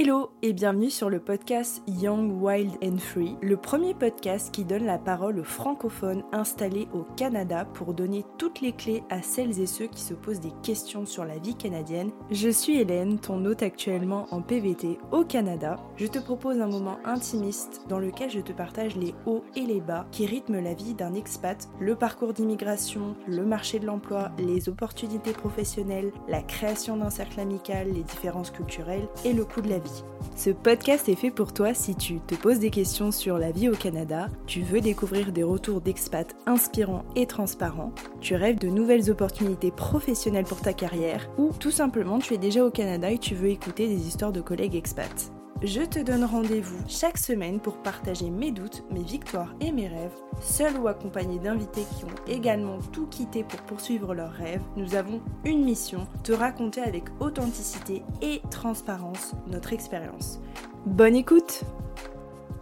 Hello et bienvenue sur le podcast Young, Wild and Free, le premier podcast qui donne la parole aux francophones installés au Canada pour donner toutes les clés à celles et ceux qui se posent des questions sur la vie canadienne. Je suis Hélène, ton hôte actuellement en PVT au Canada. Je te propose un moment intimiste dans lequel je te partage les hauts et les bas qui rythment la vie d'un expat, le parcours d'immigration, le marché de l'emploi, les opportunités professionnelles, la création d'un cercle amical, les différences culturelles et le coût de la vie. Ce podcast est fait pour toi si tu te poses des questions sur la vie au Canada, tu veux découvrir des retours d'expats inspirants et transparents, tu rêves de nouvelles opportunités professionnelles pour ta carrière, ou tout simplement tu es déjà au Canada et tu veux écouter des histoires de collègues expats. Je te donne rendez-vous chaque semaine pour partager mes doutes, mes victoires et mes rêves, seul ou accompagné d'invités qui ont également tout quitté pour poursuivre leurs rêves. Nous avons une mission, te raconter avec authenticité et transparence notre expérience. Bonne écoute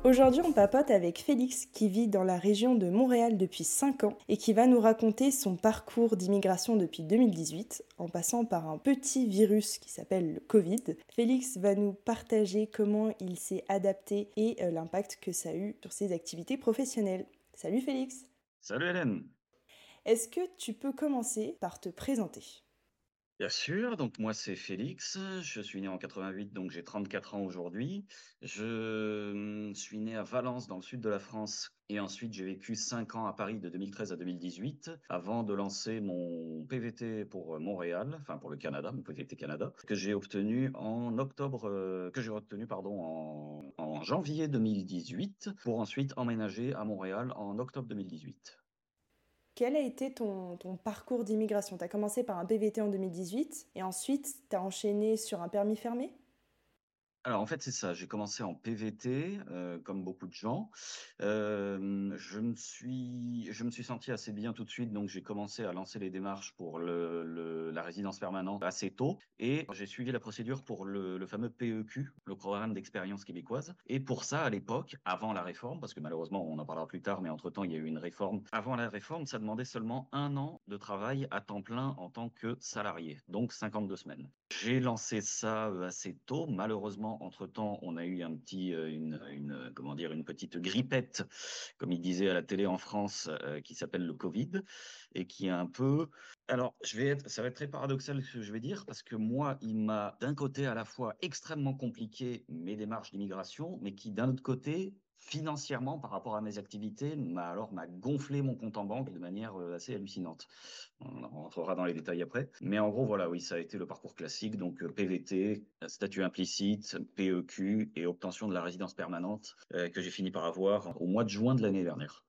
Aujourd'hui, on papote avec Félix qui vit dans la région de Montréal depuis 5 ans et qui va nous raconter son parcours d'immigration depuis 2018 en passant par un petit virus qui s'appelle le Covid. Félix va nous partager comment il s'est adapté et euh, l'impact que ça a eu sur ses activités professionnelles. Salut Félix Salut Hélène Est-ce que tu peux commencer par te présenter? Bien sûr, donc moi c'est Félix, je suis né en 88, donc j'ai 34 ans aujourd'hui. Je hum, suis né à Valence dans le sud de la France et ensuite j'ai vécu 5 ans à Paris de 2013 à 2018 avant de lancer mon PVT pour Montréal, enfin pour le Canada, mon PVT Canada, que j'ai obtenu en octobre, euh, que j'ai obtenu pardon en janvier 2018 pour ensuite emménager à Montréal en octobre 2018. Quel a été ton, parcours d'immigration? Tu as commencé par un PVT en 2018 et ensuite tu as enchaîné sur un permis fermé? Alors en fait c'est ça, j'ai commencé en PVT euh, comme beaucoup de gens. Je me suis je me suis senti assez bien tout de suite donc j'ai commencé à lancer les démarches pour la résidence permanente assez tôt et j'ai suivi la procédure pour le, fameux PEQ, le programme d'expérience québécoise. Et pour ça à l'époque, avant la réforme, parce que malheureusement on en parlera plus tard, mais entre temps il y a eu une réforme. Avant la réforme, ça demandait seulement un an de travail à temps plein en tant que salarié, donc 52 semaines. J'ai lancé ça euh, assez tôt. Malheureusement, entre-temps, on a eu un petit, euh, une, une, comment dire, une petite grippette, comme il disait à la télé en France, euh, qui s'appelle le Covid, et qui est un peu. Alors, je vais être, ça va être très paradoxal ce que je vais dire, parce que moi, il m'a d'un côté à la fois extrêmement compliqué mes démarches d'immigration, mais qui d'un autre côté financièrement par rapport à mes activités m'a alors m'a gonflé mon compte en banque de manière euh, assez hallucinante. On rentrera dans les détails après, mais en gros voilà oui ça a été le parcours classique donc euh, PVT, statut implicite, PEQ et obtention de la résidence permanente euh, que j'ai fini par avoir au mois de juin de l'année dernière.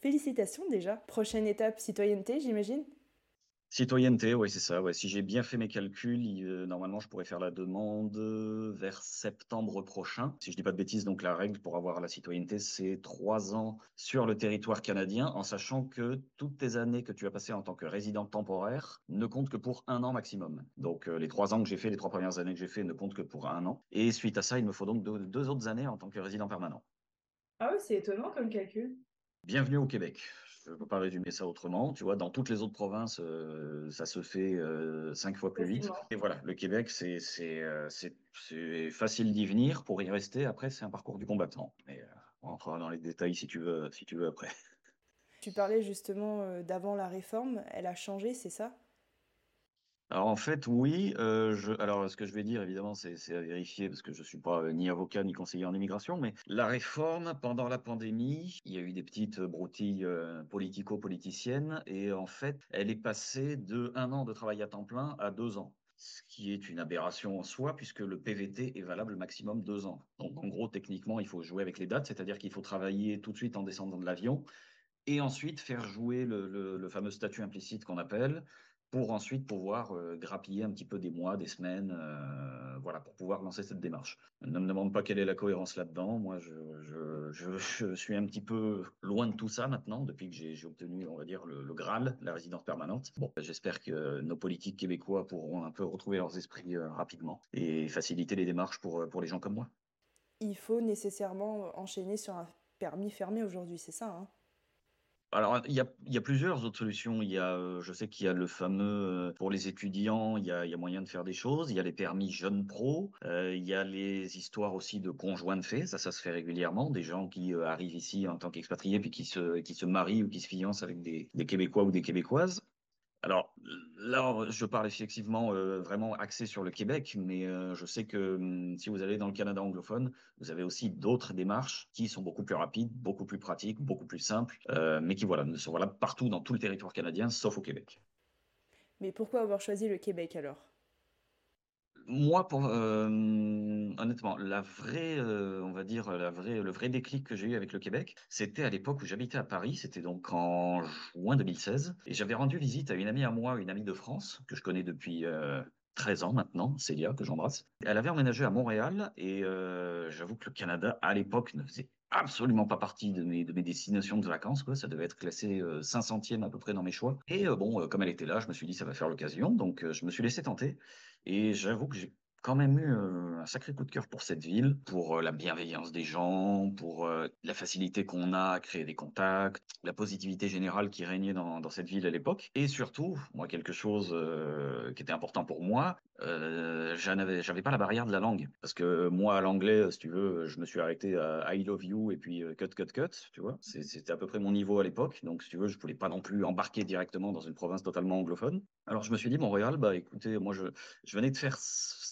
Félicitations déjà. Prochaine étape citoyenneté j'imagine. Citoyenneté, oui, c'est ça. Ouais. Si j'ai bien fait mes calculs, euh, normalement, je pourrais faire la demande vers septembre prochain. Si je dis pas de bêtises, donc la règle pour avoir la citoyenneté, c'est trois ans sur le territoire canadien, en sachant que toutes tes années que tu as passées en tant que résident temporaire ne comptent que pour un an maximum. Donc euh, les trois ans que j'ai fait, les trois premières années que j'ai fait ne comptent que pour un an. Et suite à ça, il me faut donc deux, deux autres années en tant que résident permanent. Ah oui, c'est étonnant comme calcul. Bienvenue au Québec je ne peux pas résumer ça autrement. Tu vois, dans toutes les autres provinces, euh, ça se fait euh, cinq fois plus vite. Et voilà, le Québec, c'est euh, facile d'y venir. Pour y rester, après, c'est un parcours du combattant. Mais on rentrera dans les détails si tu veux, si tu veux après. Tu parlais justement d'avant la réforme. Elle a changé, c'est ça? Alors en fait, oui. Euh, alors ce que je vais dire, évidemment, c'est à vérifier parce que je suis pas euh, ni avocat ni conseiller en immigration, mais la réforme pendant la pandémie, il y a eu des petites broutilles euh, politico-politiciennes et en fait, elle est passée de un an de travail à temps plein à deux ans ce qui est une aberration en soi, puisque le PVT est valable maximum deux ans. Donc en gros, techniquement, il faut jouer avec les dates, c'est-à-dire qu'il faut travailler tout de suite en descendant de l'avion, et ensuite faire jouer le fameux statut implicite qu'on appelle, pour ensuite pouvoir euh, grappiller un petit peu des mois, des semaines, euh, voilà, pour pouvoir lancer cette démarche. Ne me demande pas quelle est la cohérence là-dedans. Moi, je, suis un petit peu loin de tout ça maintenant, depuis que j'ai obtenu, on va dire, le, le, Graal, la résidence permanente. Bon, j'espère que nos politiques québécois pourront un peu retrouver leurs esprits euh, rapidement et faciliter les démarches pour, pour les gens comme moi. Il faut nécessairement enchaîner sur un permis fermé aujourd'hui, c'est ça hein? Alors, il y a, plusieurs autres solutions. Il y a, euh, je sais qu'il y a le fameux, euh, pour les étudiants, il y a, moyen de faire des choses. Il y a les permis jeunes pro. Euh, il y a les histoires aussi de conjoints de fait. Ça, ça se fait régulièrement. Des gens qui arrivent ici en tant qu'expatriés puis qui se, qui se marient ou qui se fiancent avec des Québécois ou des Québécoises. Alors là, je parle effectivement euh, vraiment axé sur le Québec, mais euh, je sais que hum, si vous allez dans le Canada anglophone, vous avez aussi d'autres démarches qui sont beaucoup plus rapides, beaucoup plus pratiques, beaucoup plus simples, euh, mais qui voilà, sont valables partout dans tout le territoire canadien, sauf au Québec. Mais pourquoi avoir choisi le Québec alors? Moi, pour, honnêtement, la vraie, on va dire, la vraie, le vrai déclic que j'ai eu avec le Québec, c'était à l'époque où j'habitais à Paris, c'était donc en juin 2016, et j'avais rendu visite à une amie à moi, une amie de France, que je connais depuis 13 euh, ans maintenant, Célia, que j'embrasse. Elle avait emménagé à Montréal, et j'avoue que le Canada, à l'époque, ne faisait absolument pas partie de mes, de mes destinations de vacances. Quoi. Ça devait être classé 500e à peu près dans mes choix. Et bon, comme elle était là, je me suis dit, ça va faire l'occasion. Donc, je me suis laissé tenter. Et j'avoue que j'ai quand même eu un sacré coup de cœur pour cette ville, pour la bienveillance des gens, pour la facilité qu'on a à créer des contacts, la positivité générale qui régnait dans, cette ville à l'époque. Et surtout, moi, quelque chose qui était important pour moi, euh, j'avais pas la barrière de la langue. Parce que moi, à l'anglais, si tu veux, je me suis arrêté à I love you et puis cut, cut, cut, tu vois. C'était à peu près mon niveau à l'époque. Donc, si tu veux, je voulais pas non plus embarquer directement dans une province totalement anglophone. Alors, je me suis dit, Montréal, bah écoutez, moi, je, je venais de faire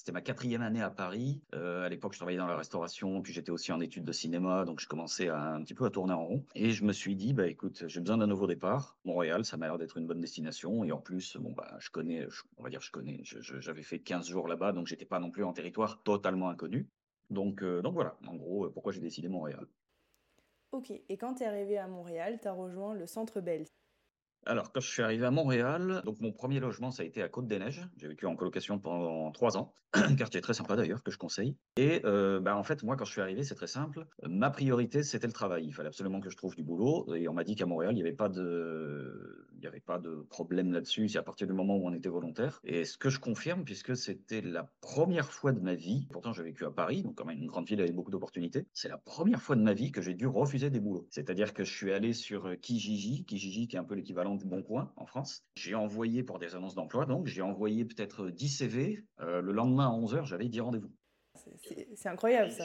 c'était ma quatrième année à Paris. Euh, à l'époque, je travaillais dans la restauration, puis j'étais aussi en études de cinéma, donc je commençais à, un petit peu à tourner en rond. Et je me suis dit, bah écoute, j'ai besoin d'un nouveau départ. Montréal, ça m'a l'air d'être une bonne destination. Et en plus, bon bah, je connais, on va dire, je connais. J'avais fait 15 jours là-bas, donc j'étais pas non plus en territoire totalement inconnu. Donc, euh, donc voilà, en gros, euh, pourquoi j'ai décidé Montréal. Ok, et quand tu es arrivé à Montréal, tu as rejoint le Centre Bell. Alors, quand je suis arrivé à Montréal, donc mon premier logement, ça a été à Côte-des-Neiges. J'ai vécu en colocation pendant trois ans. Un quartier très sympa d'ailleurs, que je conseille. Et euh, bah, en fait, moi, quand je suis arrivé, c'est très simple. Ma priorité, c'était le travail. Il fallait absolument que je trouve du boulot. Et on m'a dit qu'à Montréal, il n'y avait pas de, n'y avait pas de problème là-dessus. C'est à partir du moment où on était volontaire. Et ce que je confirme, puisque c'était la première fois de ma vie, pourtant j'ai vécu à Paris, donc quand même une grande ville avec beaucoup d'opportunités, c'est la première fois de ma vie que j'ai dû refuser des boulots. C'est-à-dire que je suis allé sur Kijiji, Kijiji qui est un peu l'équivalent de Bon Coin en France. J'ai envoyé pour des annonces d'emploi, donc j'ai envoyé peut-être 10 CV. Euh, le lendemain à 11h, j'avais 10 rendez-vous. C'est incroyable ça.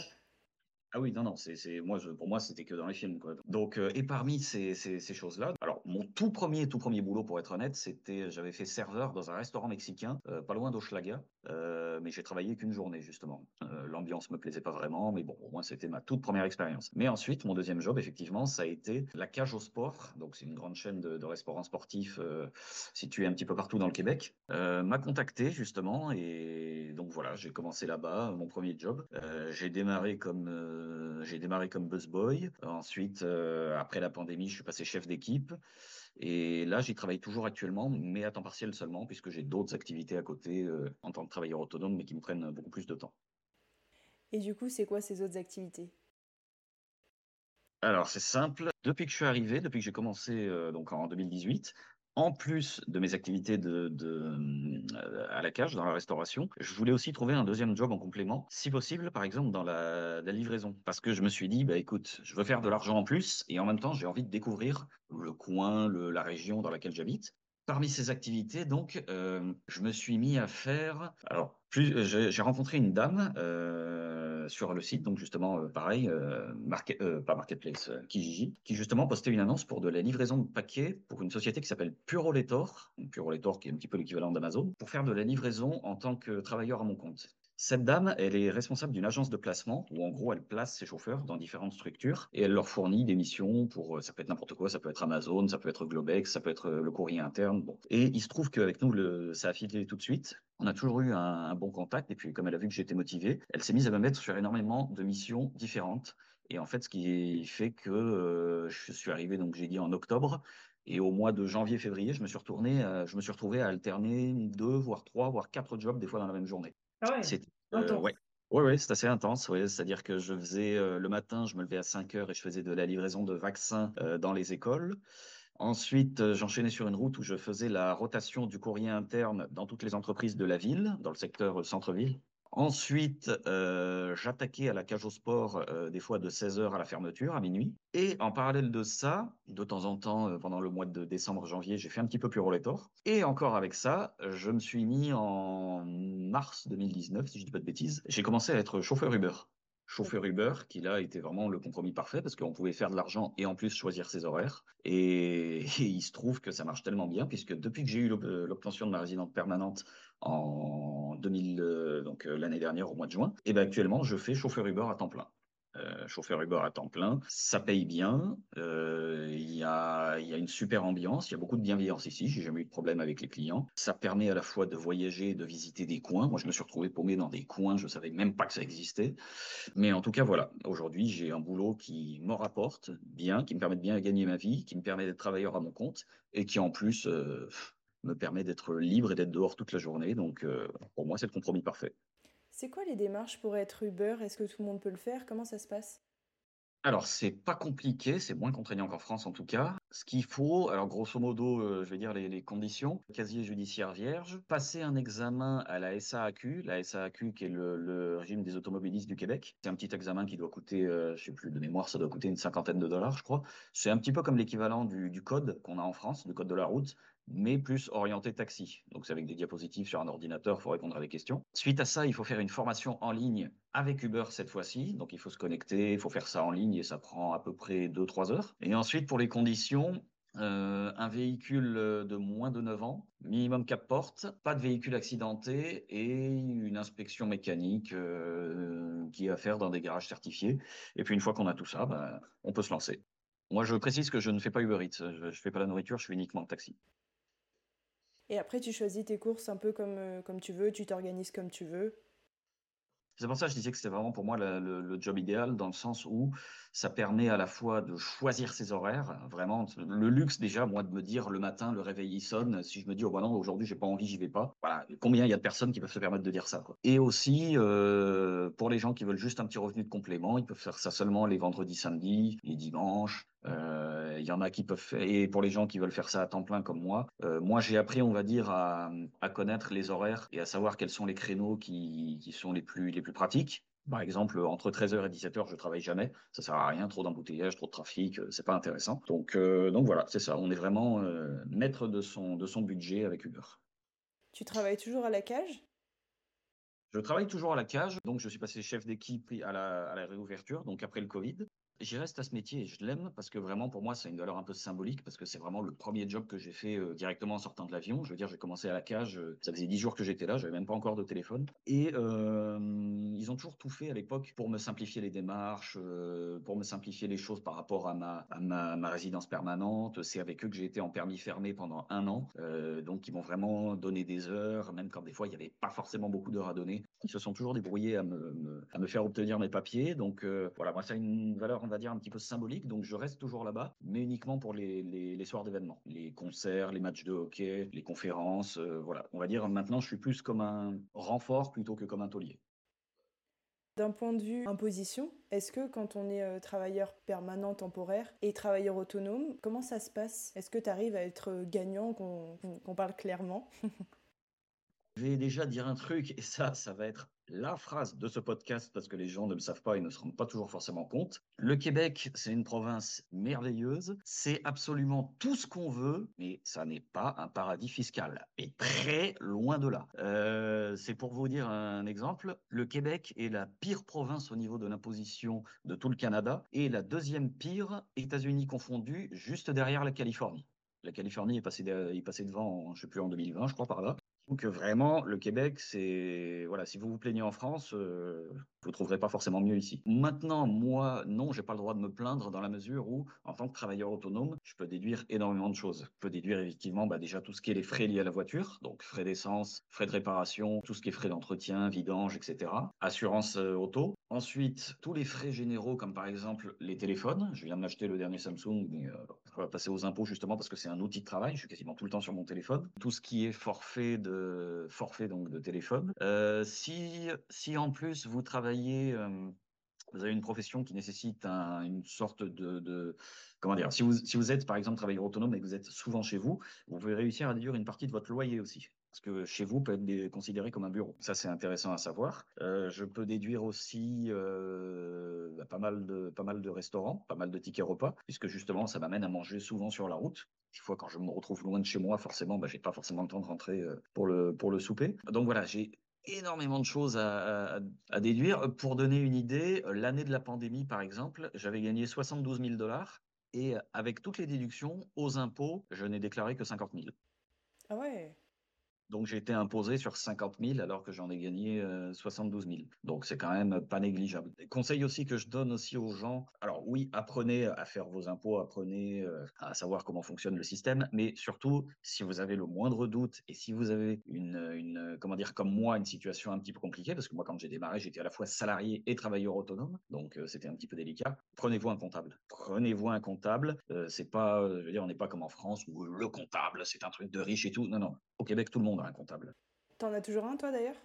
Ah oui, non, non, c'est, moi, pour moi, c'était que dans les films. Quoi. Donc, euh, et parmi ces, ces, choses-là, alors mon tout premier, tout premier boulot, pour être honnête, c'était, j'avais fait serveur dans un restaurant mexicain, euh, pas loin d'Oschlaga, euh, mais j'ai travaillé qu'une journée justement. l'ambiance me plaisait pas vraiment, mais bon, au moins c'était ma toute première expérience. Mais ensuite, mon deuxième job, effectivement, ça a été la cage au sport. Donc, c'est une grande chaîne de, de restaurants sportifs située un petit peu partout dans le Québec. m'a contacté justement, et donc voilà, j'ai commencé là-bas, mon premier job. j'ai démarré comme euh, j'ai démarré comme busboy. Ensuite, euh, après la pandémie, je suis passé chef d'équipe. Et là, j'y travaille toujours actuellement, mais à temps partiel seulement, puisque j'ai d'autres activités à côté euh, en tant que travailleur autonome, mais qui me prennent beaucoup plus de temps. Et du coup, c'est quoi ces autres activités? Alors, c'est simple. Depuis que je suis arrivé, depuis que j'ai commencé donc en 2018, en plus de mes activités euh, à la cage, dans la restauration, je voulais aussi trouver un deuxième job en complément, si possible, par exemple, dans la, livraison. Parce que je me suis dit, bah, écoute, je veux faire de l'argent en plus et en même temps, j'ai envie de découvrir le coin, la région dans laquelle j'habite. Parmi ces activités, donc, euh, je me suis mis à faire. Alors, j'ai rencontré une dame euh, sur le site, donc justement, euh, pareil, pas Marketplace, Kijiji, qui justement postait une annonce pour de la livraison de paquets pour une société qui s'appelle Puroletor, Puroletor qui est un petit peu l'équivalent d'Amazon, pour faire de la livraison en tant que travailleur à mon compte. Cette dame, elle est responsable d'une agence de placement où en gros elle place ses chauffeurs dans différentes structures et elle leur fournit des missions pour, euh, ça peut être n'importe quoi, ça peut être Amazon, ça peut être Globex, ça peut être euh, le courrier interne. Bon. Et il se trouve qu'avec nous, le, ça a filé tout de suite. On a toujours eu un, bon contact et puis comme elle a vu que j'étais motivé, elle s'est mise à me mettre sur énormément de missions différentes. Et en fait, ce qui fait que euh, je suis arrivé, donc j'ai dit en octobre, et au mois de janvier-février, je me suis retourné, je me suis retrouvé à alterner deux, voire trois, voire quatre jobs des fois dans la même journée. Ah ouais. Euh, ouais. Ouais, c'est assez intense. Ouais. C'est-à-dire que je faisais euh, le matin, je me levais à 5 heures et je faisais de la livraison de vaccins euh, dans les écoles. Ensuite, j'enchaînais sur une route où je faisais la rotation du courrier interne dans toutes les entreprises de la ville, dans le secteur centre-ville. Ensuite, euh, j'attaquais à la cage au sport euh, des fois de 16h à la fermeture, à minuit. Et en parallèle de ça, de temps en temps, euh, pendant le mois de décembre, janvier, j'ai fait un petit peu plus Rollator. Et encore avec ça, je me suis mis en mars 2019, si je dis pas de bêtises, j'ai commencé à être chauffeur Uber chauffeur Uber, qui là était vraiment le compromis parfait parce qu'on pouvait faire de l'argent et en plus choisir ses horaires. Et, il se trouve que ça marche tellement bien puisque depuis que j'ai eu l'obtention de ma résidence permanente en 2000, euh, donc euh, l'année dernière au mois de juin, et ben actuellement je fais chauffeur Uber à temps plein. Euh, chauffeur Uber à temps plein. Ça paye bien. Euh, il y, a, une super ambiance. Il y a beaucoup de bienveillance ici. J'ai jamais eu de problème avec les clients. Ça permet à la fois de voyager, de visiter des coins. Moi, je me suis retrouvé paumé dans des coins. Je savais même pas que ça existait. Mais en tout cas, voilà. Aujourd'hui, j'ai un boulot qui me rapporte bien, qui me permet de bien gagner ma vie, qui me permet d'être travailleur à mon compte et qui en plus euh, me permet d'être libre et d'être dehors toute la journée. Donc, pour moi, c'est le compromis parfait. C'est quoi les démarches pour être Uber? Est-ce que tout le monde peut le faire? Comment ça se passe? Alors, c'est pas compliqué, c'est moins contraignant qu'en France en tout cas. Ce qu'il faut, alors grosso modo, euh, je vais dire les, conditions, casier judiciaire vierge, passer un examen à la SAAQ, la SAAQ qui est le, régime des automobilistes du Québec. C'est un petit examen qui doit coûter, euh, je sais plus de mémoire, ça doit coûter une cinquantaine de dollars, je crois. C'est un petit peu comme l'équivalent du, du code qu'on a en France, du code de la route, mais plus orienté taxi. Donc c'est avec des diapositives sur un ordinateur, il faut répondre à des questions. Suite à ça, il faut faire une formation en ligne avec Uber cette fois-ci. Donc il faut se connecter, il faut faire ça en ligne et ça prend à peu près 2-3 heures. Et ensuite, pour les conditions, euh, un véhicule de moins de 9 ans, minimum 4 portes, pas de véhicule accidenté et une inspection mécanique euh, qui est à faire dans des garages certifiés. Et puis une fois qu'on a tout ça, ben, on peut se lancer. Moi, je précise que je ne fais pas Uber Eats, je ne fais pas la nourriture, je fais uniquement taxi. Et après, tu choisis tes courses un peu comme, euh, comme tu veux, tu t'organises comme tu veux. C'est pour ça que je disais que c'était vraiment pour moi le, job idéal, dans le sens où ça permet à la fois de choisir ses horaires, vraiment le luxe déjà, moi, de me dire le matin, le réveil sonne, si je me dis, oh bah non, aujourd'hui, j'ai pas envie, j'y vais pas. Voilà, combien il y a de personnes qui peuvent se permettre de dire ça. Et aussi, euh, pour les gens qui veulent juste un petit revenu de complément, ils peuvent faire ça seulement les vendredis, samedis, les dimanches, il y en a qui peuvent faire, et pour les gens qui veulent faire ça à temps plein comme moi, euh, moi j'ai appris, on va dire, à, connaître les horaires et à savoir quels sont les créneaux qui, sont les plus, les plus pratiques. Par exemple, entre 13h et 17h, je travaille jamais. Ça sert à rien, trop d'embouteillage, trop de trafic, euh, c'est pas intéressant. Donc, donc voilà, c'est ça. On est vraiment maître de son, de son budget avec Uber. Tu travailles toujours à la cage? Je travaille toujours à la cage. Donc, je suis passé chef d'équipe à la, à la réouverture, donc après le Covid. J'y reste à ce métier et je l'aime parce que vraiment pour moi c'est une valeur un peu symbolique parce que c'est vraiment le premier job que j'ai fait euh, directement en sortant de l'avion. Je veux dire, j'ai commencé à la cage, euh, ça faisait dix jours que j'étais là, j'avais même pas encore de téléphone. Et euh, ils ont toujours tout fait à l'époque pour me simplifier les démarches, pour me simplifier les choses par rapport à ma, ma, résidence permanente. C'est avec eux que j'ai été en permis fermé pendant un an. donc ils m'ont vraiment donné des heures, même quand des fois il n'y avait pas forcément beaucoup d'heures à donner. Ils se sont toujours débrouillés à me, à me faire obtenir mes papiers. Donc voilà, moi ça a une valeur va dire, un petit peu symbolique. Donc, je reste toujours là-bas, mais uniquement pour les, les, soirs d'événements, les concerts, les matchs de hockey, les conférences. Euh, voilà, on va dire maintenant, je suis plus comme un renfort plutôt que comme un taulier. D'un point de vue imposition, est-ce que quand on est euh, travailleur permanent temporaire et travailleur autonome, comment ça se passe? Est-ce que tu arrives à être gagnant, qu'on parle clairement? Je vais déjà dire un truc, et ça, ça va être la phrase de ce podcast parce que les gens ne le savent pas et ne se rendent pas toujours forcément compte. Le Québec, c'est une province merveilleuse. C'est absolument tout ce qu'on veut, mais ça n'est pas un paradis fiscal. Et très loin de là. Euh, c'est pour vous dire un exemple. Le Québec est la pire province au niveau de l'imposition de tout le Canada et la deuxième pire, États-Unis confondus, juste derrière la Californie. La Californie est passée, est passée devant, je ne sais plus, en 2020, je crois, par là. Donc vraiment, le Québec, c'est voilà, si vous vous plaignez en France, euh, vous trouverez pas forcément mieux ici. Maintenant, moi, non, j'ai pas le droit de me plaindre dans la mesure où, en tant que travailleur autonome, je peux déduire énormément de choses. Je peux déduire effectivement bah, déjà tout ce qui est les frais liés à la voiture, donc frais d'essence, frais de réparation, tout ce qui est frais d'entretien, vidange, etc. Assurance euh, auto. Ensuite, tous les frais généraux, comme par exemple les téléphones. Je viens de m'acheter le dernier Samsung, mais euh, on va passer aux impôts justement parce que c'est un outil de travail. Je suis quasiment tout le temps sur mon téléphone. Tout ce qui est forfait de forfait donc de téléphone. Euh, si si en plus vous travaillez euh, vous avez une profession qui nécessite une sorte de, comment dire, si vous, êtes par exemple travailleur autonome et que vous êtes souvent chez vous, vous pouvez réussir à déduire une partie de votre loyer aussi. Parce que chez vous peut être considéré comme un bureau. Ça, c'est intéressant à savoir. Euh, je peux déduire aussi euh, bah, pas, mal de, restaurants, pas mal de tickets repas, puisque justement, ça m'amène à manger souvent sur la route. Des fois, quand je me retrouve loin de chez moi, forcément, bah, j'ai pas forcément le temps de rentrer pour le, pour le souper. Donc voilà, j'ai énormément de choses à, déduire. Pour donner une idée, l'année de la pandémie, par exemple, j'avais gagné 72 000 dollars et avec toutes les déductions aux impôts, je n'ai déclaré que 50 000. Ah ouais donc j'ai été imposé sur 50 000 alors que j'en ai gagné 72 euh, 000. Donc c'est quand même pas négligeable. Conseil aussi que je donne aussi aux gens. Alors oui, apprenez à faire vos impôts, apprenez euh, à savoir comment fonctionne le système, mais surtout si vous avez le moindre doute et si vous avez une, une comment dire comme moi une situation un petit peu compliquée parce que moi quand j'ai démarré j'étais à la fois salarié et travailleur autonome, donc euh, c'était un petit peu délicat. Prenez-vous un comptable. Prenez-vous un comptable. c'est pas, je veux dire, on n'est pas comme en France où le comptable c'est un truc de riche et tout. Non non. Au Québec tout le monde comptable. T'en as toujours un, toi, d'ailleurs?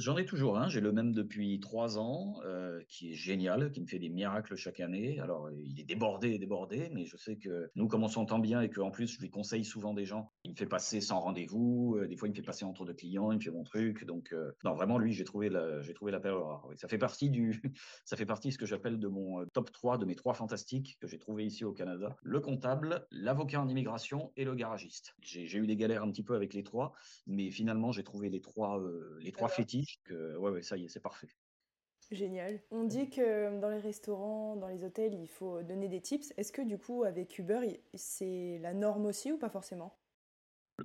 J'en ai toujours un, j'ai le même depuis trois ans, euh, qui est génial, qui me fait des miracles chaque année. Alors, il est débordé, débordé, mais je sais que nous, comme on s'entend bien et qu'en plus, je lui conseille souvent des gens, il me fait passer sans rendez-vous, euh, des fois, il me fait passer entre deux clients, il me fait mon truc. Donc, euh, non, vraiment, lui, j'ai trouvé la, j'ai trouvé la perle rare. Ça fait partie du, ça fait partie de ce que j'appelle de mon top 3, de mes trois fantastiques que j'ai trouvé ici au Canada. Le comptable, l'avocat en immigration et le garagiste. J'ai, eu des galères un petit peu avec les trois, mais finalement, j'ai trouvé les trois, les trois fétiches que ouais, ouais, ça y est, c'est parfait. Génial. On dit que dans les restaurants, dans les hôtels, il faut donner des tips. Est-ce que du coup, avec Uber, c'est la norme aussi ou pas forcément?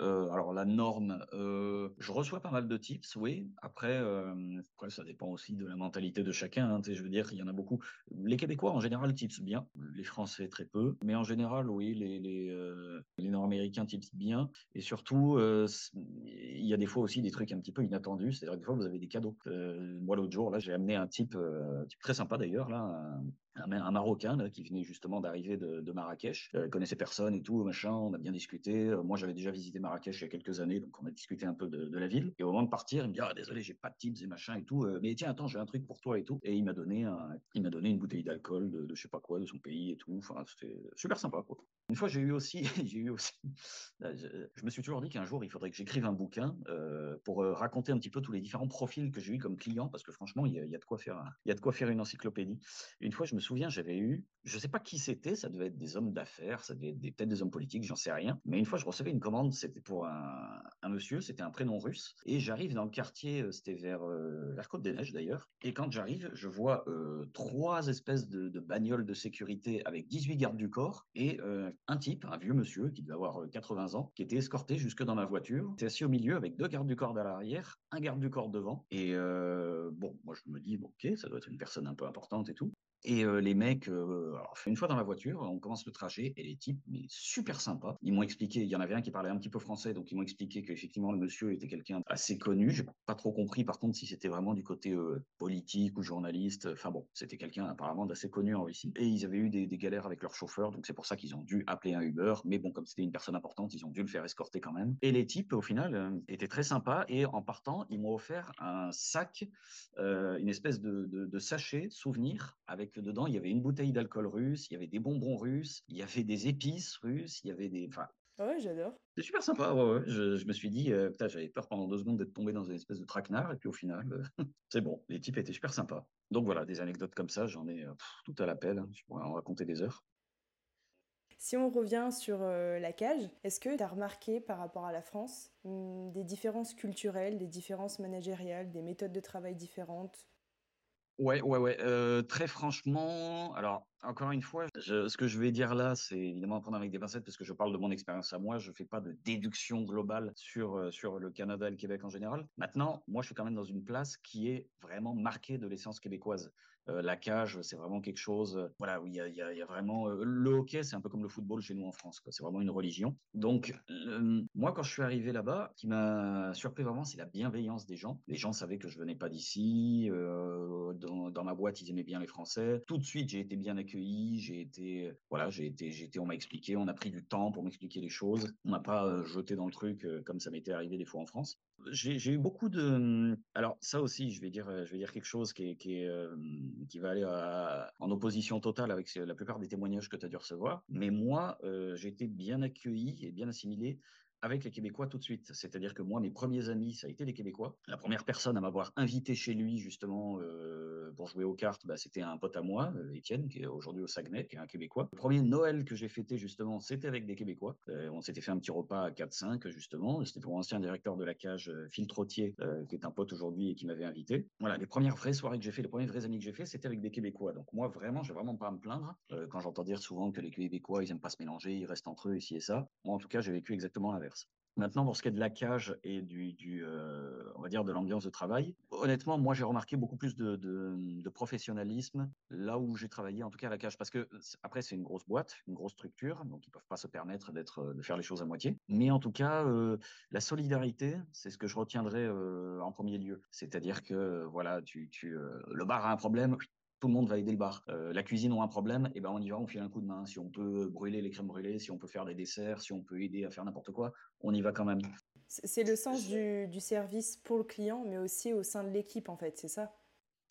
Euh, alors la norme, euh, je reçois pas mal de tips, oui. Après, euh, après ça dépend aussi de la mentalité de chacun. Hein, je veux dire, il y en a beaucoup. Les Québécois en général tipsent bien, les Français très peu, mais en général, oui, les les, les Nord-Américains tipsent bien. Et surtout, il y a des fois aussi des trucs un petit peu inattendus. C'est-à-dire des fois vous avez des cadeaux. moi l'autre jour, là, j'ai amené un type, type très sympa d'ailleurs, là, un, Marocain qui venait justement d'arriver de, Marrakech. Euh, connaissait personne et tout, machin. On a bien discuté. Euh, moi, j'avais déjà visité Marrakech il y a quelques années, donc on a discuté un peu de, la ville. Et au moment de partir, il me dit ah désolé, j'ai pas de tips et machin et tout. Euh, mais tiens, attends, j'ai un truc pour toi et tout. Et il m'a donné il m'a donné une bouteille d'alcool de, de je sais pas quoi, de son pays et tout. Enfin, c'était super sympa. Quoi. Une fois, j'ai eu aussi, j'ai eu aussi, je, me suis toujours dit qu'un jour, il faudrait que j'écrive un bouquin pour raconter un petit peu tous les différents profils que j'ai eu comme client, parce que franchement, il y, a, il y a de quoi faire, il y a de quoi faire une encyclopédie. Une fois, je me souviens, j'avais eu, je ne sais pas qui c'était, ça devait être des hommes d'affaires, ça devait être peut-être des hommes politiques, j'en sais rien. Mais une fois, je recevais une commande, c'était pour un, monsieur, c'était un prénom russe. Et j'arrive dans le quartier, euh, c'était vers, euh, vers Côte-des-Neiges d'ailleurs. Et quand j'arrive, je vois euh, trois espèces de, bagnoles de sécurité avec 18 gardes du corps et un type, un vieux monsieur qui devait avoir 80 ans, qui était escorté jusque dans ma voiture. C'est assis au milieu avec deux gardes du corps à l'arrière, un garde du corps devant. Et bon, moi je me dis, ok, ça doit être une personne un peu importante et tout. Et les mecs, alors, une fois dans la voiture, on commence le trajet et les types, mais super sympas. Ils m'ont expliqué, il y en avait un qui parlait un petit peu français, donc ils m'ont expliqué qu'effectivement le monsieur était quelqu'un assez connu. J'ai pas trop compris par contre si c'était vraiment du côté politique ou journaliste. Enfin bon, c'était quelqu'un apparemment d'assez connu en Russie. Et ils avaient eu des, galères avec leur chauffeur, donc c'est pour ça qu'ils ont dû appeler un Uber. Mais bon, comme c'était une personne importante, ils ont dû le faire escorter quand même. Et les types, au final, étaient très sympas. Et en partant, ils m'ont offert un sac, une espèce de sachet souvenir avec dedans, il y avait une bouteille d'alcool russe, il y avait des bonbons russes, il y avait des épices russes, il y avait des. Enfin, ah ouais, j'adore. C'est super sympa. Ouais, Je, me suis dit, euh, putain, j'avais peur pendant deux secondes d'être tombé dans une espèce de traquenard, et puis au final, euh, c'est bon. Les types étaient super sympas. Donc voilà, des anecdotes comme ça, j'en ai euh, tout à l'appel. Hein. Je pourrais en raconter des heures. Si on revient sur la cage, est-ce que tu as remarqué par rapport à la France hmm, des différences culturelles, des différences managériales, des méthodes de travail différentes? Ouais, ouais, ouais. très franchement, alors encore une fois, ce que je vais dire là, c'est évidemment prendre avec des pincettes parce que je parle de mon expérience à moi. Je fais pas de déduction globale sur sur le Canada et le Québec en général. Maintenant, moi, je suis quand même dans une place qui est vraiment marquée de l'essence québécoise. Euh, la cage, c'est vraiment quelque chose, euh, voilà, où il y a, vraiment euh, le hockey, c'est un peu comme le football chez nous en France. C'est vraiment une religion. Donc, moi, quand je suis arrivé là-bas, ce qui m'a surpris vraiment, c'est la bienveillance des gens. Les gens savaient que je venais pas d'ici. Dans, dans, ma boîte, ils aimaient bien les Français. Tout de suite, j'ai été bien accueilli. J'ai été, voilà, j'ai été, j'ai on m'a expliqué, on a pris du temps pour m'expliquer les choses. On m'a pas jeté dans le truc comme ça m'était arrivé des fois en France. J'ai eu beaucoup de, alors ça aussi, je vais dire, je vais dire quelque chose qui est, qui qui va aller en opposition totale avec la plupart des témoignages que tu as dû recevoir. Mais moi, euh, j'ai été bien accueilli et bien assimilé avec les Québécois tout de suite. C'est-à-dire que moi, mes premiers amis, ça a été les Québécois. La première personne à m'avoir invité chez lui, justement, euh, pour jouer aux cartes, bah, c'était un pote à moi, euh, Étienne, qui est aujourd'hui au Saguenay, qui est un Québécois. Le premier Noël que j'ai fêté, justement, c'était avec des Québécois. Euh, on s'était fait un petit repas à 4-5, justement. C'était pour l'ancien directeur de la cage, Phil Trottier, qui est un pote aujourd'hui et qui m'avait invité. Voilà, les premières vraies soirées que j'ai fait, les premiers vrais amis que j'ai fait, c'était avec des Québécois. Donc moi, vraiment, j'ai vraiment pas à me plaindre. quand j'entends dire souvent que les Québécois, ils aiment pas se mélanger, ils restent entre eux, ici et ça. Moi, en tout cas, j'ai vécu exactement Maintenant, pour ce qui est de la cage et du, euh, on va dire, de l'ambiance de travail, honnêtement, moi, j'ai remarqué beaucoup plus de, professionnalisme là où j'ai travaillé, en tout cas à la cage, parce que après, c'est une grosse boîte, une grosse structure, donc ils peuvent pas se permettre d'être, de faire les choses à moitié. Mais en tout cas, euh, la solidarité, c'est ce que je retiendrai euh, en premier lieu. C'est-à-dire que, voilà, tu le bar a un problème, tout le monde va aider le bar. Euh, la cuisine ont un problème, et ben on y va, on file un coup de main. Si on peut brûler les crèmes brûlées, si on peut faire des desserts, si on peut aider à faire n'importe quoi, on y va quand même. C'est le sens du, du, service pour le client, mais aussi au sein de l'équipe, en fait, c'est ça?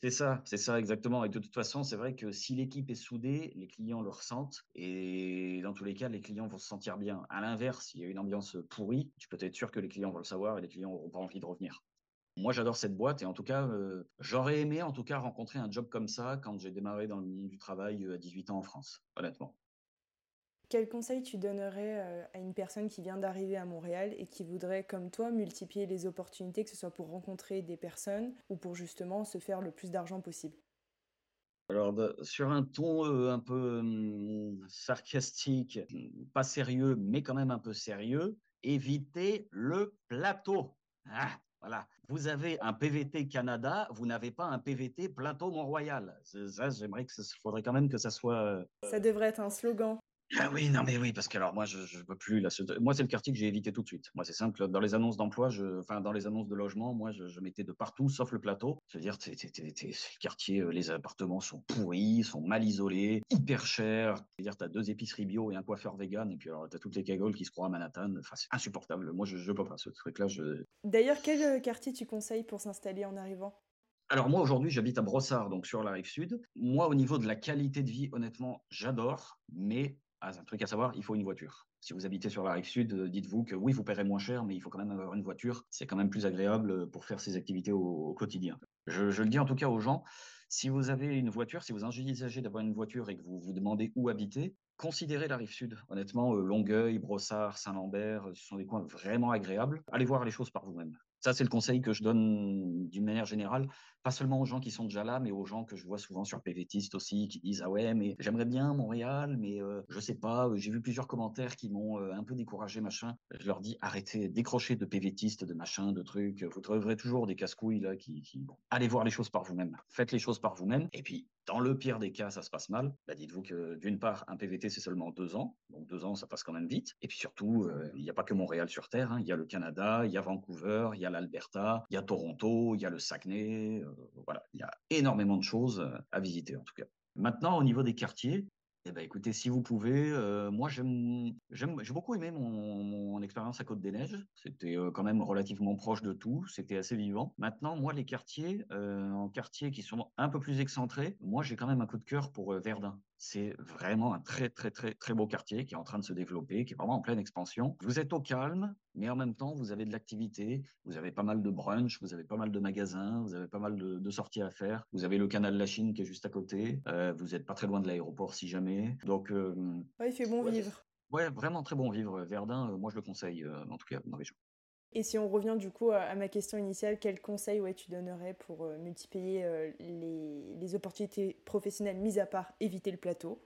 C'est ça, c'est ça exactement. Et de toute façon, c'est vrai que si l'équipe est soudée, les clients le ressentent. Et dans tous les cas, les clients vont se sentir bien. À l'inverse, s'il y a une ambiance pourrie, tu peux être sûr que les clients vont le savoir et les clients n'auront pas envie de revenir. Moi, j'adore cette boîte et en tout cas, euh, j'aurais aimé en tout cas rencontrer un job comme ça quand j'ai démarré dans le milieu du travail euh, à 18 ans en France, honnêtement. Quel conseil tu donnerais euh, à une personne qui vient d'arriver à Montréal et qui voudrait, comme toi, multiplier les opportunités, que ce soit pour rencontrer des personnes ou pour justement se faire le plus d'argent possible? Alors, sur un ton un peu hum, sarcastique, pas sérieux, mais quand même un peu sérieux, évitez le plateau. Ah, voilà. Vous avez un PVT Canada, vous n'avez pas un PVT Plateau Mont-Royal. Ça, j'aimerais que faudrait quand même que ça soit. Euh, ça devrait être un slogan. Ah oui, non, mais oui, parce que alors moi, je ne peux plus. Là, moi, c'est le quartier que j'ai évité tout de suite. Moi, c'est simple. Dans les annonces d'emploi, je, enfin, dans les annonces de logement, moi, je, mettais de partout, sauf le plateau. Je veux dire, c'est le quartier, euh, les appartements sont pourris, sont mal isolés, hyper chers. C'est-à-dire, tu as deux épiceries bio et un coiffeur vegan, et puis alors, tu as toutes les cagoles qui se croient à Manhattan. Enfin, c'est insupportable. Moi, je ne peux pas ce truc-là. Je... D'ailleurs, quel euh, quartier tu conseilles pour s'installer en arrivant? Alors moi aujourd'hui j'habite à Brossard, donc sur la rive sud. Moi au niveau de la qualité de vie, honnêtement, j'adore, mais ah, un truc à savoir, il faut une voiture. Si vous habitez sur la rive sud, euh, dites-vous que oui, vous paierez moins cher, mais il faut quand même avoir une voiture. C'est quand même plus agréable euh, pour faire ses activités au, quotidien. Je, je, le dis en tout cas aux gens, si vous avez une voiture, si vous envisagez d'avoir une voiture et que vous vous demandez où habiter, considérez la rive sud. Honnêtement, euh, Longueuil, Brossard, Saint-Lambert, ce sont des coins vraiment agréables. Allez voir les choses par vous-même. Ça, c'est le conseil que je donne d'une manière générale, pas seulement aux gens qui sont déjà là, mais aux gens que je vois souvent sur PVTiste aussi, qui disent Ah ouais, mais j'aimerais bien Montréal, mais euh, je sais pas, euh, j'ai vu plusieurs commentaires qui m'ont euh, un peu découragé, machin. Je leur dis Arrêtez, décrochez de PVTiste, de machin, de trucs. Vous trouverez toujours des casse-couilles là qui. Allez voir les choses par vous-même. Faites les choses par vous-même. Et puis, dans le pire des cas, ça se passe mal. Bah, dites-vous que d'une part, un PVT, c'est seulement deux ans. Donc deux ans, ça passe quand même vite. Et puis surtout, il n'y a pas que Montréal sur Terre. Hein. Il y a le Canada, il y a Vancouver, il y a l'Alberta, il y a Toronto, il y a le Saguenay. Euh, voilà, il y a énormément de choses euh, à visiter en tout cas. Maintenant, au niveau des quartiers, eh ben, écoutez, si vous pouvez, euh, moi j'aime, j'ai beaucoup aimé mon, expérience à Côte-des-Neiges. C'était quand même relativement proche de tout, c'était assez vivant. Maintenant, moi, les quartiers, en quartiers qui sont un peu plus excentrés, moi j'ai quand même un coup de cœur pour Verdun. C'est vraiment un très, très, très, très beau quartier qui est en train de se développer, qui est vraiment en pleine expansion. Vous êtes au calme, mais en même temps, vous avez de l'activité, vous avez pas mal de brunch, vous avez pas mal de magasins, vous avez pas mal de, sorties à faire. Vous avez le canal de la Chine qui est juste à côté. Euh, vous n'êtes pas très loin de l'aéroport si jamais. Donc, euh, il fait bon vivre. Ouais, vraiment très bon vivre. Verdun, euh, moi je le conseille, en tout cas dans région. Et si on revient du coup à ma question initiale, quel conseil ouais, tu donnerais pour euh, multiplier euh, les, opportunités professionnelles, mis à part éviter le plateau?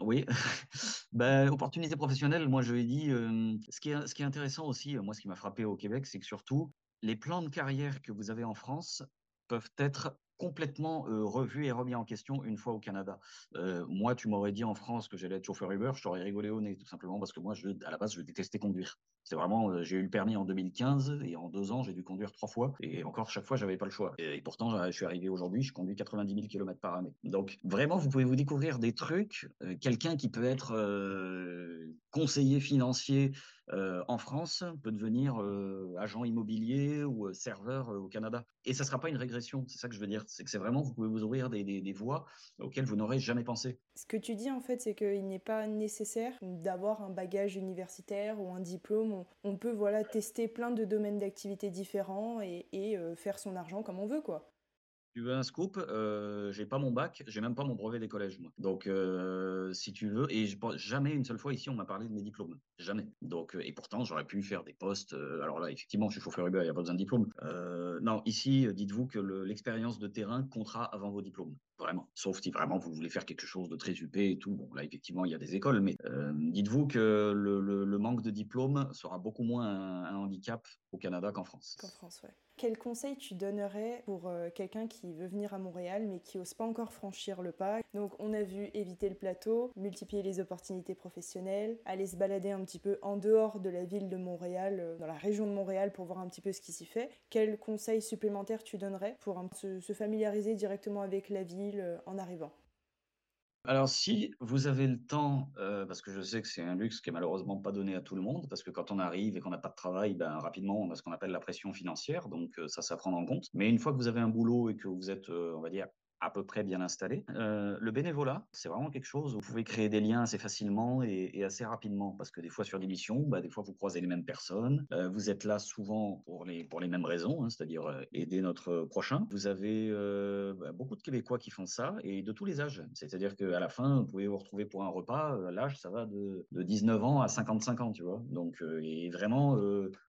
Oui, ben, opportunités professionnelles, moi je lui ai dit, euh, ce, qui est, intéressant aussi, moi ce qui m'a frappé au Québec, c'est que surtout, les plans de carrière que vous avez en France peuvent être complètement revus et remis en question une fois au Canada. moi, tu m'aurais dit en France que j'allais être chauffeur Uber, je t'aurais rigolé au nez, tout simplement parce que moi, je, à la base, je détestais conduire. C'est vraiment, euh, j'ai eu le permis en 2015 et en deux ans, j'ai dû conduire trois fois. Et encore, chaque fois, j'avais pas le choix. Et, pourtant, je suis arrivé aujourd'hui, je conduis 90 000 km par année. Donc, vraiment, vous pouvez vous découvrir des trucs. Euh, quelqu'un qui peut être euh, conseiller financier en France peut devenir agent immobilier ou serveur au Canada. Et ça ne sera pas une régression, c'est ça que je veux dire. C'est que c'est vraiment, vous pouvez vous ouvrir des, des, des voies auxquelles vous n'aurez jamais pensé. Ce que tu dis en fait, c'est qu'il n'est pas nécessaire d'avoir un bagage universitaire ou un diplôme. On, peut voilà tester plein de domaines d'activité différents et, et faire son argent comme on veut, quoi. Tu veux un scoop euh, J'ai pas mon bac, j'ai même pas mon brevet des collèges, moi. Donc, euh, si tu veux, et jamais une seule fois ici on m'a parlé de mes diplômes, jamais. Donc, euh, et pourtant j'aurais pu faire des postes. Euh, alors là, effectivement, je suis chauffeur Uber, il n'y a pas besoin de diplôme. non, ici, dites-vous que l'expérience de terrain comptera avant vos diplômes, vraiment. Sauf si vraiment vous voulez faire quelque chose de très huppé et tout. Bon, là, effectivement, il y a des écoles, mais dites-vous que le, manque de diplôme sera beaucoup moins un, un handicap au Canada qu'en France. Qu'en France, ouais. Quel conseil tu donnerais pour euh, quelqu'un qui veut venir à Montréal mais qui n'ose pas encore franchir le pas? Donc on a vu éviter le plateau, multiplier les opportunités professionnelles, aller se balader un petit peu en dehors de la ville de Montréal, euh, dans la région de Montréal pour voir un petit peu ce qui s'y fait. Quel conseil supplémentaire tu donnerais pour se familiariser directement avec la ville euh, en arrivant? Alors, si vous avez le temps, euh, parce que je sais que c'est un luxe qui est malheureusement pas donné à tout le monde, parce que quand on arrive et qu'on n'a pas de travail, ben, rapidement, on a ce qu'on appelle la pression financière, donc euh, ça, à prendre en compte. Mais une fois que vous avez un boulot et que vous êtes, euh, on va dire, à peu près bien installé. Euh, le bénévolat, c'est vraiment quelque chose où vous pouvez créer des liens assez facilement et, assez rapidement parce que des fois sur des missions, bah, des fois vous croisez les mêmes personnes. Euh, vous êtes là souvent pour les, pour les mêmes raisons, hein, c'est-à-dire euh, aider notre prochain. Vous avez bah, beaucoup de Québécois qui font ça et de tous les âges. C'est-à-dire qu'à la fin, vous pouvez vous retrouver pour un repas. L'âge, ça va de, de, 19 ans à 55 ans, tu vois. Donc, et vraiment,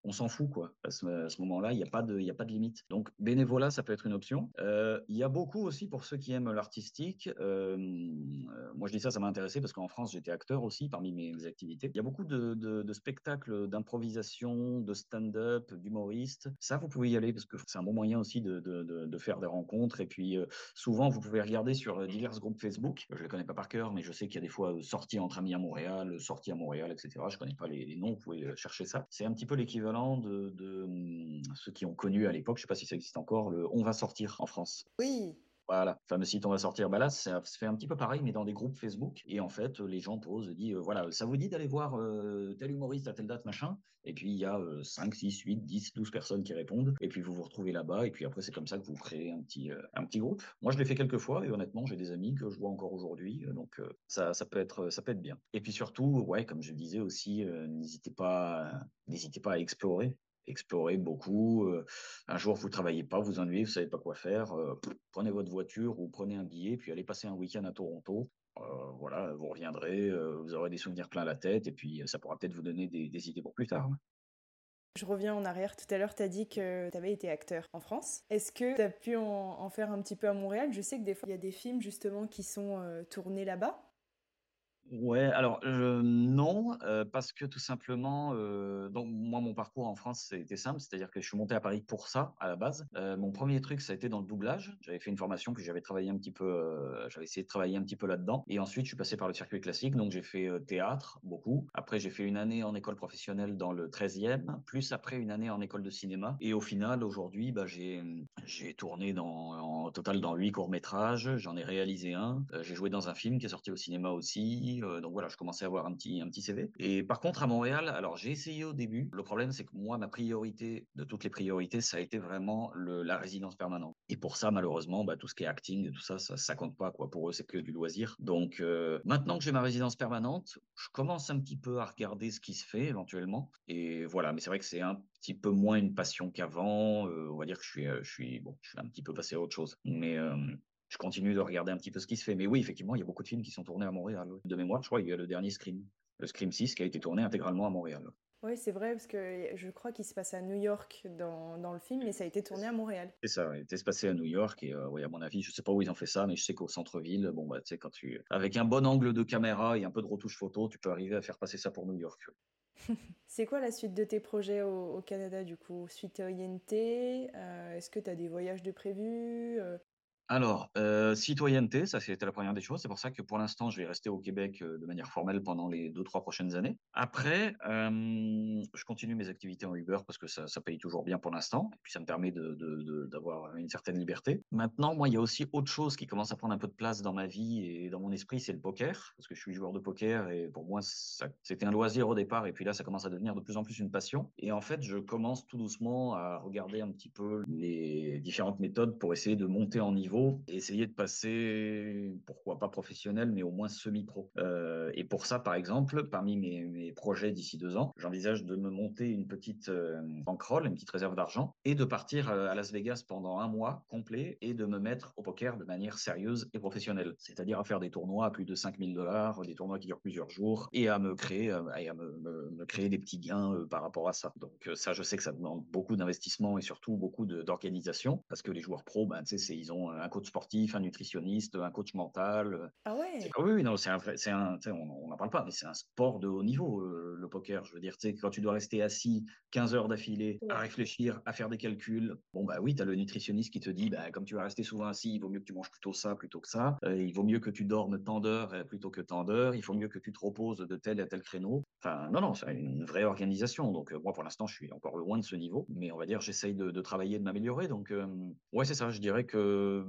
on s'en fout, quoi. À ce, moment-là, il n'y a, pas de, a pas de limite. Donc, bénévolat, ça peut être une option. Il y a beaucoup aussi pour ceux qui aiment l'artistique, euh, euh, moi je dis ça, ça m'a intéressé parce qu'en France j'étais acteur aussi parmi mes activités. Il y a beaucoup de, spectacles d'improvisation, de stand-up, d'humoristes. Ça, vous pouvez y aller parce que c'est un bon moyen aussi de, faire des rencontres. Et puis euh, souvent, vous pouvez regarder sur divers groupes Facebook. Je les connais pas par cœur, mais je sais qu'il y a des fois sorties entre amis à Montréal, sorties à Montréal, etc. Je connais pas les, noms, vous pouvez chercher ça. C'est un petit peu l'équivalent de, hum, ceux qui ont connu à l'époque, je sais pas si ça existe encore, le On va sortir en France. Oui, voilà, fameux site on va sortir. Bah là, ça se fait un petit peu pareil, mais dans des groupes Facebook. Et en fait, les gens posent, disent, euh, voilà, ça vous dit d'aller voir euh, tel humoriste à telle date, machin? Et puis, il y a 5, 6, 8, 10, 12 personnes qui répondent. Et puis, vous vous retrouvez là-bas. Et puis après, c'est comme ça que vous créez un petit, euh, groupe. Moi, je l'ai fait quelques fois. Et honnêtement, j'ai des amis que je vois encore aujourd'hui. Donc, ça, peut être, ça peut bien. Et puis surtout, ouais, comme je disais aussi, n'hésitez pas à explorer explorer beaucoup. Euh, un jour, vous ne travaillez pas, vous ennuyez, vous ne savez pas quoi faire. Euh, prenez votre voiture ou prenez un billet, puis allez passer un week-end à Toronto. Euh, voilà, vous reviendrez, vous aurez des souvenirs plein la tête, et puis ça pourra peut-être vous donner des, idées pour plus tard. Je reviens en arrière. Tout à l'heure, tu as dit que tu avais été acteur en France. Est-ce que tu as pu en, faire un petit peu à Montréal? Je sais que des fois, il y a des films justement qui sont tournés là-bas. Ouais, alors non, parce que tout simplement, donc moi mon parcours en France c'était simple, c'est-à-dire que je suis monté à Paris pour ça à la base. mon premier truc ça a été dans le doublage. J'avais fait une formation que j'avais travaillé un petit peu, j'avais essayé de travailler un petit peu là-dedans. Et ensuite je suis passé par le circuit classique, donc j'ai fait théâtre beaucoup. Après j'ai fait une année en école professionnelle dans le 13e, plus après une année en école de cinéma. Et au final aujourd'hui, bah, j'ai j'ai tourné en total dans huit courts métrages. J'en ai réalisé un. j'ai joué dans un film qui est sorti au cinéma aussi. Euh, donc voilà, je commençais à avoir un petit, un petit CV. Et par contre, à Montréal, alors j'ai essayé au début. Le problème, c'est que moi, ma priorité de toutes les priorités, ça a été vraiment le, la résidence permanente. Et pour ça, malheureusement, bah, tout ce qui est acting et tout ça, ça, ça compte pas. Quoi. Pour eux, c'est que du loisir. Donc euh, maintenant que j'ai ma résidence permanente, je commence un petit peu à regarder ce qui se fait éventuellement. Et voilà, mais c'est vrai que c'est un petit peu moins une passion qu'avant. Euh, on va dire que je suis, je suis, bon, je suis un petit peu passé à autre chose. Mais je continue de regarder un petit peu ce qui se fait. Mais oui, effectivement, il y a beaucoup de films qui sont tournés à Montréal. De mémoire, je crois qu'il y a le dernier Scream, le Scream 6, qui a été tourné intégralement à Montréal. Oui, c'est vrai, parce que je crois qu'il se passe à New York dans, dans, le film, mais ça a été tourné à Montréal. C'est ça, il était passé à New York, et euh, oui, à mon avis, je ne sais pas où ils ont fait ça, mais je sais qu'au centre-ville, bon, bah, tu sais, quand tu. Avec un bon angle de caméra et un peu de retouche photo, tu peux arriver à faire passer ça pour New York. c'est quoi la suite de tes projets au, Canada, du coup? Suite à INT euh, Est-ce que tu as des voyages de prévus euh, Alors, euh, citoyenneté, ça c'était la première des choses. C'est pour ça que pour l'instant, je vais rester au Québec euh, de manière formelle pendant les deux, trois prochaines années. Après, euh, je continue mes activités en Uber parce que ça, paye toujours bien pour l'instant. Et puis ça me permet d'avoir une certaine liberté. Maintenant, moi, il y a aussi autre chose qui commence à prendre un peu de place dans ma vie et dans mon esprit, c'est le poker. Parce que je suis joueur de poker et pour moi, c'était un loisir au départ. Et puis là, ça commence à devenir de plus en plus une passion. Et en fait, je commence tout doucement à regarder un petit peu les différentes méthodes pour essayer de monter en niveau et essayer de passer, pourquoi pas professionnel, mais au moins semi-pro. Euh, et pour ça, par exemple, parmi mes, projets d'ici deux ans, j'envisage de me monter une petite euh, bankroll, une petite réserve d'argent, et de partir euh, à Las Vegas pendant un mois complet et de me mettre au poker de manière sérieuse et professionnelle. C'est-à-dire à faire des tournois à plus de 5000 dollars, des tournois qui durent plusieurs jours, et à me créer, et à me, créer des petits gains par rapport à ça. Donc ça, je sais que ça demande beaucoup d'investissement et surtout beaucoup d'organisation, parce que les joueurs pros, ben, ils ont un coach sportif, un nutritionniste, un coach mental. Ah ouais Oui, oui, non, c'est un, c'est un on n'en parle pas, mais c'est un sport de haut niveau, euh, le poker. Je veux dire, tu sais, quand tu dois rester assis 15 heures d'affilée à réfléchir, à faire des calculs, bon, bah oui, tu as le nutritionniste qui te dit, bah, comme tu vas rester souvent assis, il vaut mieux que tu manges plutôt ça plutôt que ça. Euh, il vaut mieux que tu dormes tant d'heures euh, plutôt que tant d'heures. Il faut mieux que tu te reposes de tel à tel créneau. Enfin, non, non, c'est une vraie organisation. Donc, moi, pour l'instant, je suis encore loin de ce niveau, mais on va dire, j'essaye de, de travailler, de m'améliorer. Donc, ouais, c'est ça. Je dirais que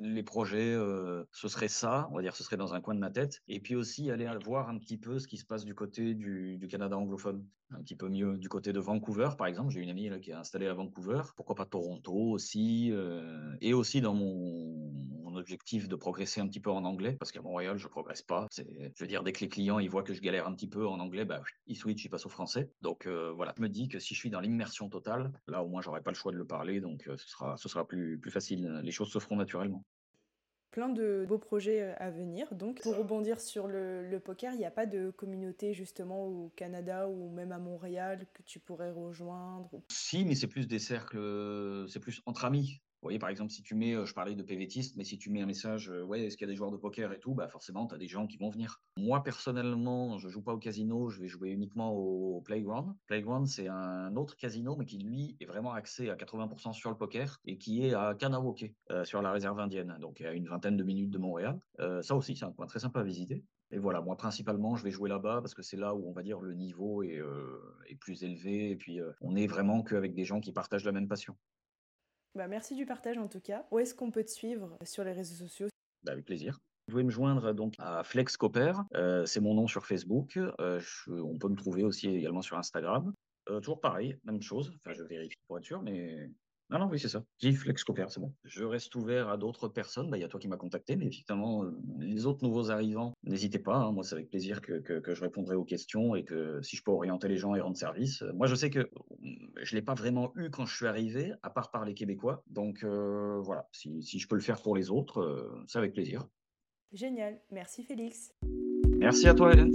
les projets, euh, ce serait ça, on va dire, ce serait dans un coin de ma tête. Et puis aussi aller voir un petit peu ce qui se passe du côté du, Canada anglophone, un petit peu mieux du côté de Vancouver, par exemple. J'ai une amie là, qui est installée à Vancouver. Pourquoi pas Toronto aussi euh, Et aussi dans mon, objectif de progresser un petit peu en anglais, parce qu'à Montréal, je progresse pas. Je veux dire, dès que les clients ils voient que je galère un petit peu en anglais, bah, ils switchent, ils passent au français. Donc euh, voilà, je me dis que si je suis dans l'immersion totale, là au moins j'aurai pas le choix de le parler, donc ce sera, ce sera plus, plus facile. Les choses se feront naturellement plein de beaux projets euh, à venir. Donc, pour rebondir sur le, poker, il n'y a pas de communauté justement au Canada ou même à Montréal que tu pourrais rejoindre Si, mais c'est plus des cercles, c'est plus entre amis. Vous voyez, par exemple, si tu mets, euh, je parlais de PVTiste, mais si tu mets un message, euh, ouais, est-ce qu'il y a des joueurs de poker et tout, bah forcément, tu as des gens qui vont venir. Moi, personnellement, je joue pas au casino, je vais jouer uniquement au Playground. Playground, c'est un autre casino, mais qui, lui, est vraiment axé à 80% sur le poker et qui est à Kanawoke, euh, sur la réserve indienne, donc à une vingtaine de minutes de Montréal. ça aussi, c'est un coin très sympa à visiter. Et voilà, moi, principalement, je vais jouer là-bas parce que c'est là où, on va dire, le niveau est, est plus élevé et puis on est vraiment qu'avec des gens qui partagent la même passion. Bah, merci du partage en tout cas. Où est-ce qu'on peut te suivre sur les réseaux sociaux? Bah, Avec plaisir. Vous pouvez me joindre donc à FlexCoper, euh, c'est mon nom sur Facebook. Euh, on peut me trouver aussi également sur Instagram. Euh, toujours pareil, même chose. Enfin, je vérifie pour être sûr, mais non, non, oui, c'est ça. Flex Cooper, c'est bon. Je reste ouvert à d'autres personnes. Bah, il y a toi qui m'as contacté, mais effectivement, euh, les autres nouveaux arrivants, n'hésitez pas. Hein. Moi, c'est avec plaisir que, je répondrai aux questions et que si je peux orienter les gens et rendre service. Euh, moi, je sais que je ne l'ai pas vraiment eu quand je suis arrivé, à part par les Québécois. Donc, euh, voilà, si, je peux le faire pour les autres, c'est avec plaisir. Génial. Merci, Félix. Merci à toi, Hélène.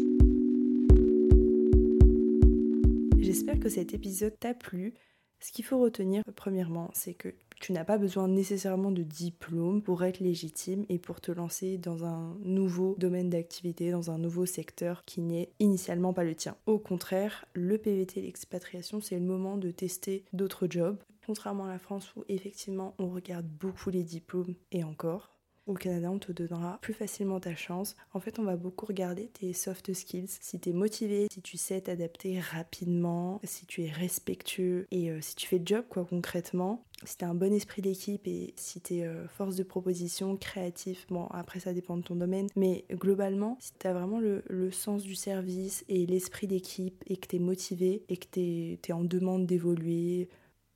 J'espère que cet épisode t'a plu. Ce qu'il faut retenir, premièrement, c'est que tu n'as pas besoin nécessairement de diplôme pour être légitime et pour te lancer dans un nouveau domaine d'activité, dans un nouveau secteur qui n'est initialement pas le tien. Au contraire, le PVT, l'expatriation, c'est le moment de tester d'autres jobs. Contrairement à la France où effectivement on regarde beaucoup les diplômes et encore, au Canada, on te donnera plus facilement ta chance. En fait, on va beaucoup regarder tes soft skills. Si tu es motivé, si tu sais t'adapter rapidement, si tu es respectueux et euh, si tu fais le job, quoi, concrètement. Si tu as un bon esprit d'équipe et si tu es euh, force de proposition, créatif, bon, après ça dépend de ton domaine, mais globalement, si tu as vraiment le, sens du service et l'esprit d'équipe et que tu es motivé et que tu es en demande d'évoluer,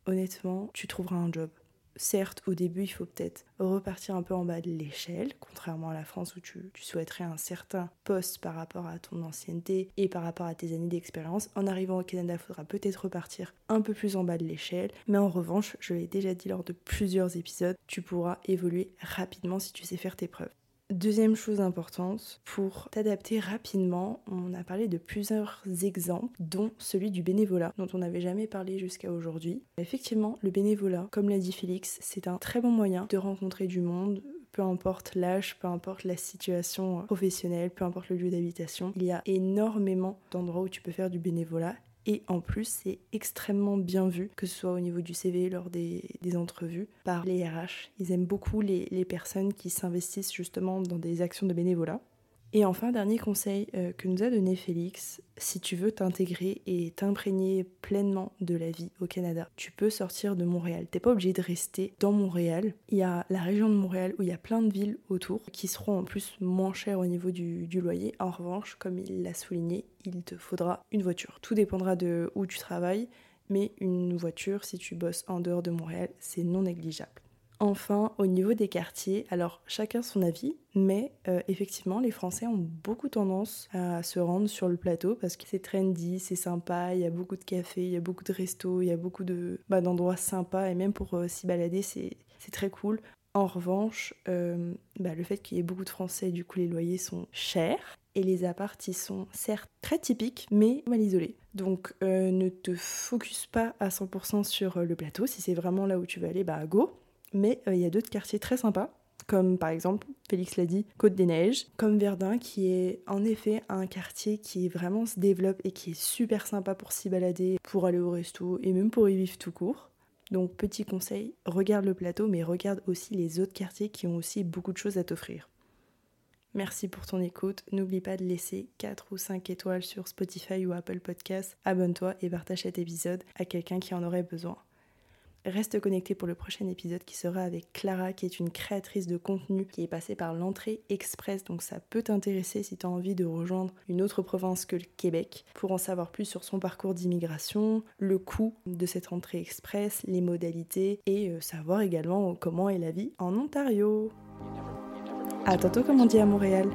honnêtement, tu trouveras un job. Certes, au début, il faut peut-être repartir un peu en bas de l'échelle, contrairement à la France où tu, souhaiterais un certain poste par rapport à ton ancienneté et par rapport à tes années d'expérience. En arrivant au Canada, il faudra peut-être repartir un peu plus en bas de l'échelle, mais en revanche, je l'ai déjà dit lors de plusieurs épisodes, tu pourras évoluer rapidement si tu sais faire tes preuves. Deuxième chose importante, pour t'adapter rapidement, on a parlé de plusieurs exemples, dont celui du bénévolat, dont on n'avait jamais parlé jusqu'à aujourd'hui. Effectivement, le bénévolat, comme l'a dit Félix, c'est un très bon moyen de rencontrer du monde, peu importe l'âge, peu importe la situation professionnelle, peu importe le lieu d'habitation. Il y a énormément d'endroits où tu peux faire du bénévolat Et en plus, c'est extrêmement bien vu, que ce soit au niveau du CV, lors des, entrevues, par les RH. Ils aiment beaucoup les, les personnes qui s'investissent justement dans des actions de bénévolat. Et enfin, dernier conseil euh, que nous a donné Félix, si tu veux t'intégrer et t'imprégner pleinement de la vie au Canada, tu peux sortir de Montréal. T'es pas obligé de rester dans Montréal. Il y a la région de Montréal où il y a plein de villes autour qui seront en plus moins chères au niveau du, du loyer. En revanche, comme il l'a souligné, il te faudra une voiture. Tout dépendra de où tu travailles, mais une voiture, si tu bosses en dehors de Montréal, c'est non négligeable. Enfin, au niveau des quartiers, alors chacun son avis, mais euh, effectivement, les Français ont beaucoup tendance à se rendre sur le plateau parce que c'est trendy, c'est sympa, il y a beaucoup de cafés, il y a beaucoup de restos, il y a beaucoup de, bah, d'endroits sympas et même pour euh, s'y balader, c'est, très cool. En revanche, euh, bah, le fait qu'il y ait beaucoup de Français, du coup les loyers sont chers et les apparts sont certes très typiques mais mal isolés. Donc ne te focus pas à 100% sur le plateau, si c'est vraiment là où tu veux aller, bah go mais euh, il y a d'autres quartiers très sympas, comme par exemple, Félix l'a dit, Côte des Neiges, comme Verdun, qui est en effet un quartier qui vraiment se développe et qui est super sympa pour s'y balader, pour aller au resto et même pour y vivre tout court. Donc petit conseil, regarde le plateau, mais regarde aussi les autres quartiers qui ont aussi beaucoup de choses à t'offrir. Merci pour ton écoute. N'oublie pas de laisser 4 ou 5 étoiles sur Spotify ou Apple Podcasts. Abonne-toi et partage cet épisode à quelqu'un qui en aurait besoin. Reste connecté pour le prochain épisode qui sera avec Clara, qui est une créatrice de contenu qui est passée par l'entrée express. Donc ça peut t'intéresser si tu as envie de rejoindre une autre province que le Québec. Pour en savoir plus sur son parcours d'immigration, le coût de cette entrée express, les modalités et euh, savoir également comment est la vie en Ontario. À tantôt comme on dit à Montréal.